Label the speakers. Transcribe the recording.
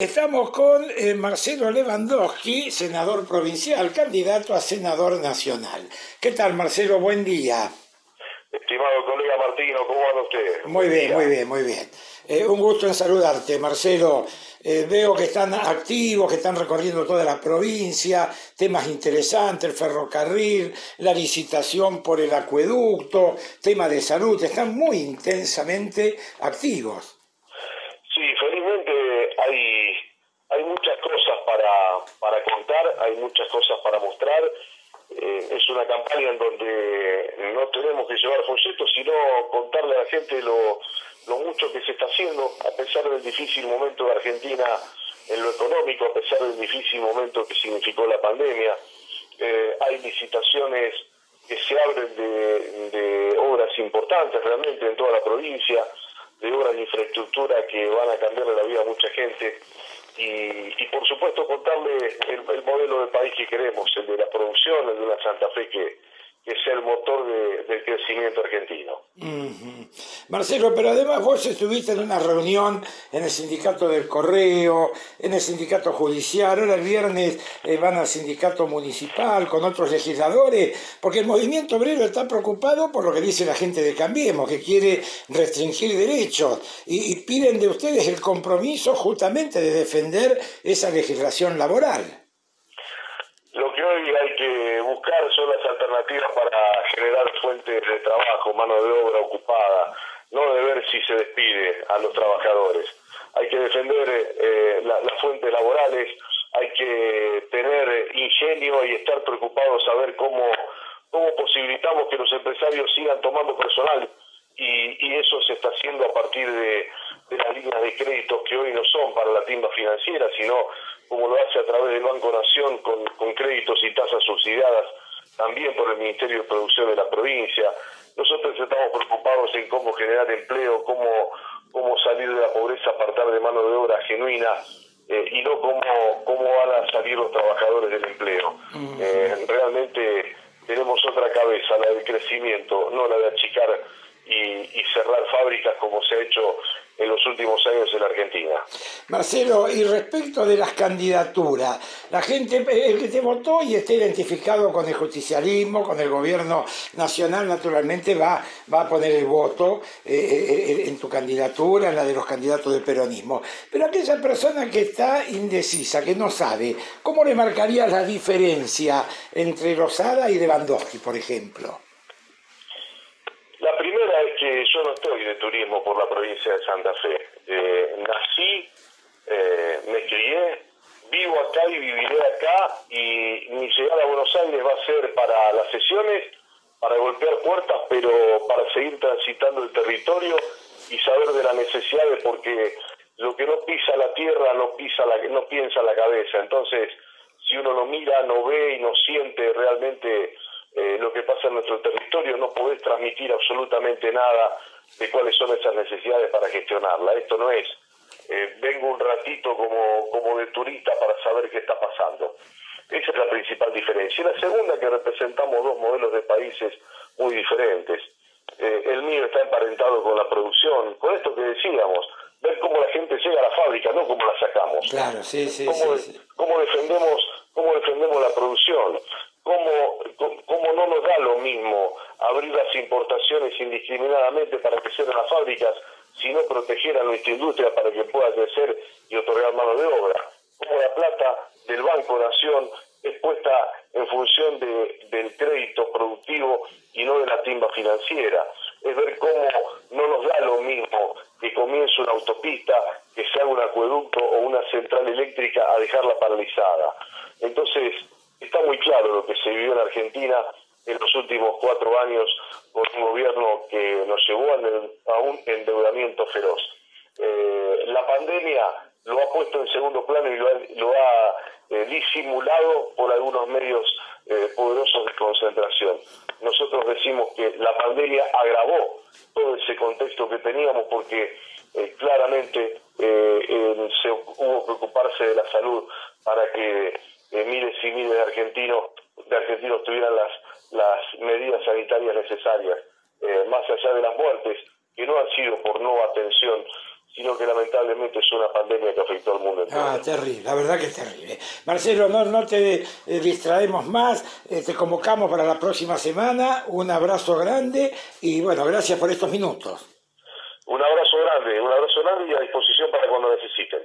Speaker 1: Estamos con eh, Marcelo Lewandowski, senador provincial, candidato a senador nacional. ¿Qué tal, Marcelo? Buen día.
Speaker 2: Estimado colega Martino, ¿cómo anda usted?
Speaker 1: Muy bien, muy bien, muy bien. Eh, un gusto en saludarte, Marcelo. Eh, veo que están activos, que están recorriendo toda la provincia, temas interesantes, el ferrocarril, la licitación por el acueducto, tema de salud, están muy intensamente activos.
Speaker 2: Sí, felizmente hay, hay muchas cosas para, para contar, hay muchas cosas para mostrar. Eh, es una campaña en donde no tenemos que llevar folletos, sino contarle a la gente lo, lo mucho que se está haciendo, a pesar del difícil momento de Argentina en lo económico, a pesar del difícil momento que significó la pandemia. Eh, hay licitaciones que se abren de, de obras importantes realmente en toda la provincia de obras de infraestructura que van a cambiarle la vida a mucha gente y, por supuesto contarle el, modelo de país que queremos, el de la producción, el de una Santa Fe que, que sea el motor del crecimiento argentino.
Speaker 1: Marcelo, pero además vos estuviste en una reunión en el sindicato del correo, en el sindicato judicial, ahora el viernes eh, van al sindicato municipal con otros legisladores, porque el movimiento obrero está preocupado por lo que dice la gente de Cambiemos, que quiere restringir derechos y, y piden de ustedes el compromiso justamente de defender esa legislación laboral.
Speaker 2: Lo que hoy hay que buscar son las para generar fuentes de trabajo, mano de obra ocupada, no de ver si se despide a los trabajadores. Hay que defender eh, las fuentes laborales, hay que tener ingenio y estar preocupados a ver cómo, cómo posibilitamos que los empresarios sigan tomando personal y, eso se está haciendo a partir de, las líneas de créditos que hoy no son para la timba financiera, sino como lo hace a través del Banco Nación con créditos y tasas subsidiadas también por el Ministerio de Producción de la provincia. Nosotros estamos preocupados en cómo generar empleo, cómo, cómo salir de la pobreza, apartar de mano de obra genuina eh, y no cómo, cómo van a salir los trabajadores del empleo. Eh, realmente tenemos otra cabeza, la del crecimiento, no la de achicar y, y cerrar fábricas como se ha hecho en los últimos años en la Argentina.
Speaker 1: Marcelo, y respecto de las candidaturas, la gente, el que te votó y esté identificado con el justicialismo, con el gobierno nacional, naturalmente va, va a poner el voto eh, eh, en tu candidatura, en la de los candidatos del peronismo. Pero aquella persona que está indecisa, que no sabe, ¿cómo le marcaría la diferencia entre Rosada y Lewandowski, por ejemplo?
Speaker 2: Que yo no estoy de turismo por la provincia de Santa Fe. Eh, nací, eh, me crié, vivo acá y viviré acá y mi llegada a Buenos Aires va a ser para las sesiones, para golpear puertas, pero para seguir transitando el territorio y saber de la necesidad de porque lo que no pisa la tierra no pisa la no piensa la cabeza. Entonces, si uno no mira, no ve y no siente realmente eh, lo que pasa en nuestro territorio, no podés transmitir absolutamente nada de cuáles son esas necesidades para gestionarla. Esto no es, eh, vengo un ratito como, como de turista para saber qué está pasando. Esa es la principal diferencia. Y la segunda, que representamos dos modelos de países muy diferentes. Eh, el mío está emparentado con la producción, con esto que decíamos, ver cómo la gente llega a la fábrica, no cómo la sacamos.
Speaker 1: Claro, sí, sí,
Speaker 2: cómo,
Speaker 1: sí,
Speaker 2: cómo defendemos, cómo defendemos la producción, cómo, cómo no nos da lo mismo abrir las importaciones indiscriminadamente para que sean las fábricas, sino proteger a nuestra industria para que pueda crecer y otorgar mano de obra. Cómo la plata del Banco Nación es puesta en función de, del crédito productivo y no de la timba financiera. Es ver cómo no nos da lo mismo que comience una autopista, que se haga un acueducto o una central eléctrica a dejarla paralizada. Entonces, está muy claro lo que se vivió en Argentina en los últimos cuatro años con un gobierno que nos llevó a un endeudamiento feroz. Eh, la pandemia lo ha puesto en segundo plano y lo ha, eh, disimulado por algunos medios eh, poderosos de concentración. Nosotros decimos que la pandemia agravó todo ese contexto que teníamos porque claramente se hubo que ocuparse de la salud para que miles y miles de argentinos, de argentinos tuvieran las, las medidas sanitarias necesarias, eh, más allá de las muertes, que no han sido por no atención sino que lamentablemente es una pandemia que afectó al mundo entero.
Speaker 1: Ah, terrible, la verdad que es terrible. Marcelo, no, no te eh, distraemos más, eh, te convocamos para la próxima semana, un abrazo grande y bueno, gracias por estos minutos.
Speaker 2: Un abrazo grande, un abrazo grande y a disposición para cuando necesiten.